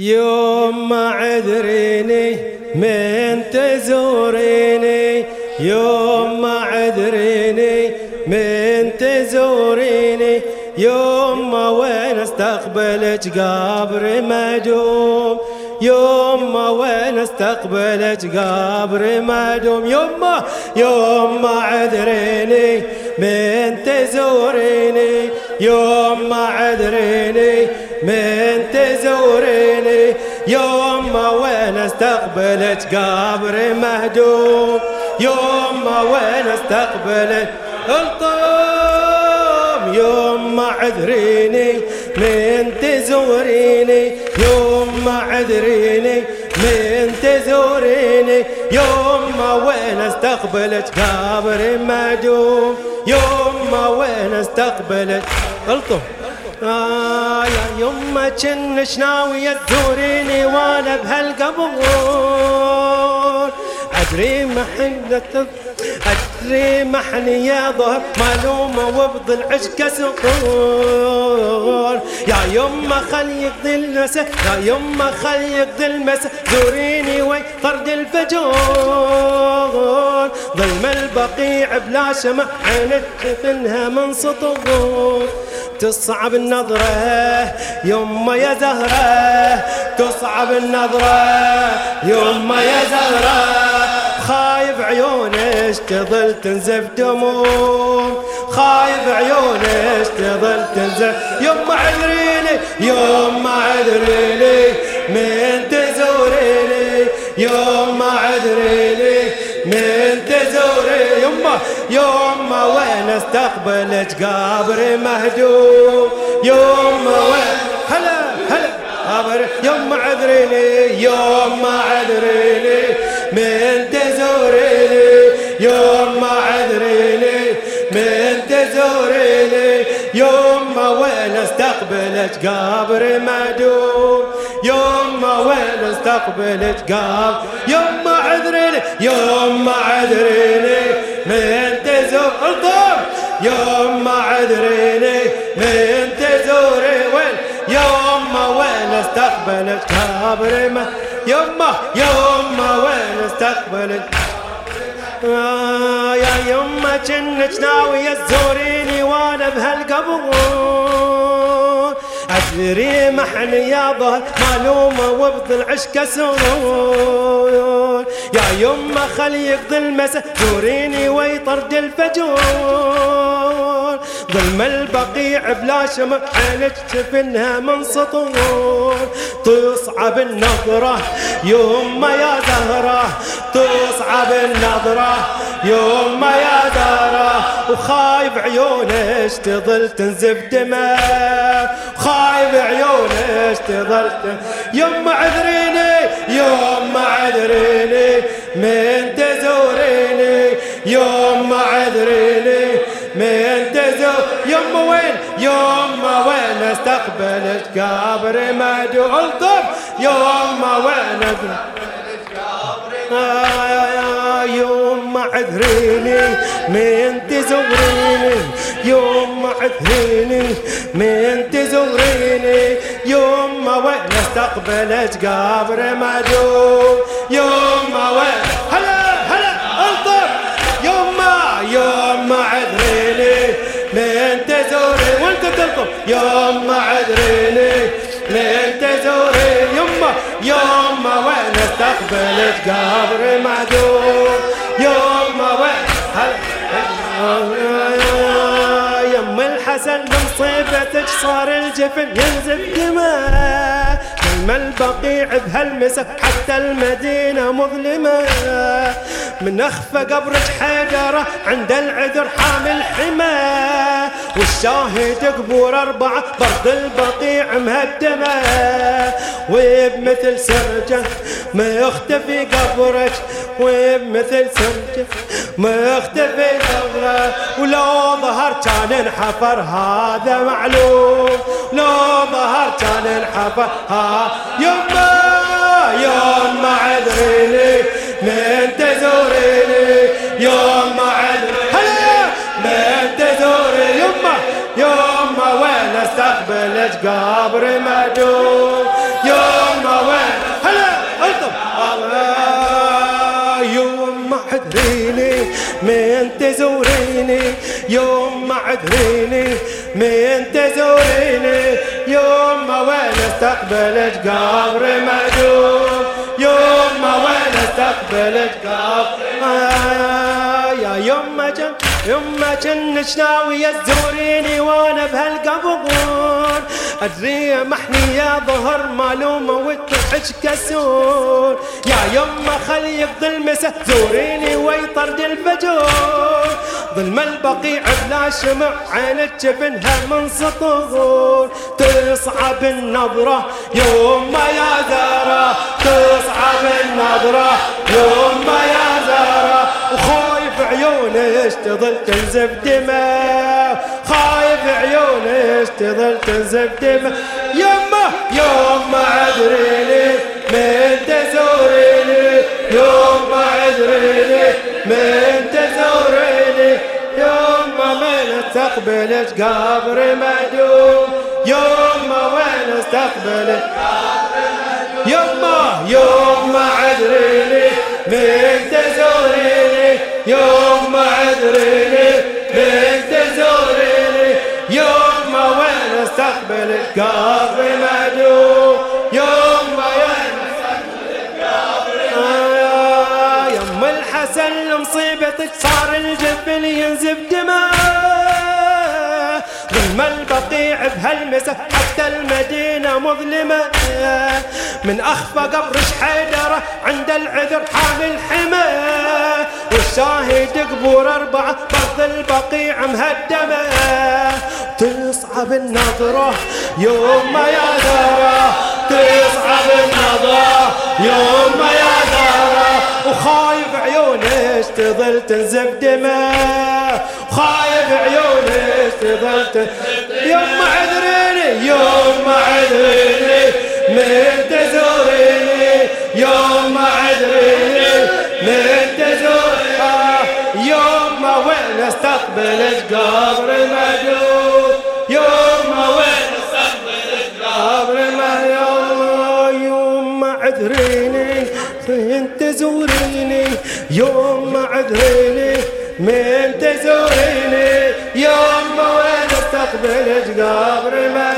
يوم ما عذريني من تزوريني. يوم ما عذريني من تزوريني. يوم ما وين استقبلك قبر مدوم يوم ما وين استقبلك قبر مدوم يوم ما يوم ما عذريني من تزوريني. يوم ما عذريني من تزوريني. يوم ما وين استقبلت قبر مهدوم يوم ما وين استقبلت الطوم يوم ما عذريني من تزوريني؟ يوم ما عذريني من تزوريني؟ يوم ما وين استقبلت قبر مهدوم يوم ما وين استقبلت الطوم آه يا يما كنش ناوية تزوريني وأنا بهالقبور أدري محنة أدري محني يا ظهر ملومة وبضلعش كسور يا يما خل يقضي المسا يا يما خل يقضي المسا زوريني وي طرد الفجور. ظلم البقيع بلا شمع عينك تفنها من سطور. تصعب النظرة يما يا زهرة تصعب النظرة يما يا زهرة. خايف عيونش تظل تنزف دموم خايف عيونش تظل تنزف. يما عذريني يما عذريني من تزوريني يما عذريني. يما يما وين استقبلت قبر مهدوم يما وين هلا هلا قبر يما عذريني يما عذريني من تزوريني يما عذريني من تزوريني يما وين استقبلت قبر مهدوم يما وين استقبلت قبر يما عذريني يما عذريني من عذريني من تزوري وين؟ يما وين استقبلت قبر ما؟ يما يما وين استقبلت آه يا يما كنك ناوية تزوريني وأنا بهالقبور ادري محن يا ظهر مالومة وبضلعش كسور يا يما خل يقضي المسا زوريني ويطرد الفجور. ظلم البقيع بلا شمع عينك تفنها من سطور. تصعب النظرة يما يا زهرة تصعب النظرة يما يا زهرة وخايف عيونك تظل تنزف دماء خايف عيونك تظل يما عذريني يما عذريني من تزوريني. يما عذريني من تزور يما وين يما وين استقبلت قبر مدو الطب يما وين يوم عذريني من تزوريني؟ يوم عذريني من تزوريني؟ يوم وين استقبلت قبر مدوم يوم وين هلا هلا انطر! يوم يوم عذريني من تزوري وانت تلطم يوم عذريني من تزوري استقبلت قبر معدوم يما وين هلا. يما الحسن بمصيبتك صار الجفن ينزف دماء. كلمة البقيع بهالمسا حتى المدينة مظلمة. من أخفى قبرك حيدرة عند العذر حامل حماة. والشاهد قبور أربعة برد البقيع مهدمة. وبمثل سرجة ما يختفي قبرك وبمثل سرجة ما يختفي قبرك. ولو ظهر كان انحفر هذا معلوم. لو ظهر كان انحفر ها يما يوم ما عذريني. كانت قبر مدوم يوم ما وين هلا الطب يوم ما عدريني من تزوريني يوم ما عدريني من تزوريني يوم ما وين استقبلت قبر مدوم يوم ما وين استقبلت قبر يوم ما جن يوم ما جنش ناوية تزوريني وأنا بهالقبر أدري محني يا ظهر مالومة وتحج كسور. يا يما خلي مسا زوريني ويطرد الفجور. ظلم البقيع بلا شمع عين جبنها من سطور. تصعب النظرة يوم يا زارة تصعب النظرة يوم يا زارة عيوني تظل تنزف دماء خايف عيوني تظل تنزف دماء يما يما عذريني من تزوريني. يما عذريني من تزوريني. يما من استقبلك قبر مدوم يما وين استقبلك يما يما عذريني من تزوريني. يما عذريني من تزوريني يما وين استقبلك قبر مدوم يما وين استقبلك قبر مدوم يما الحسن مصيبتك صار الجبل ينزف دماء ظلم البقيع بهالمسة حتى المدينة مظلمة من أخفى قبر حيدرة عند العذر حامل حمى والشاهد قبور أربعة برض البقيع مهدمة. تصعب النظرة يوم ما يا ذرة تصعب النظرة يوم ما يا ذرة وخايف عيونك تظل تنزف دماء خايف عيونك تظل يوم عذريني يوم عذريني من تزوريني يوم عذريني. استقبلك قبر مدوب يوم ما وين استقبلك قبر مدوب يوم ما عذريني فين تزوريني؟ يوم ما عذريني من تزوريني. يوم ما وين استقبلك قبر ما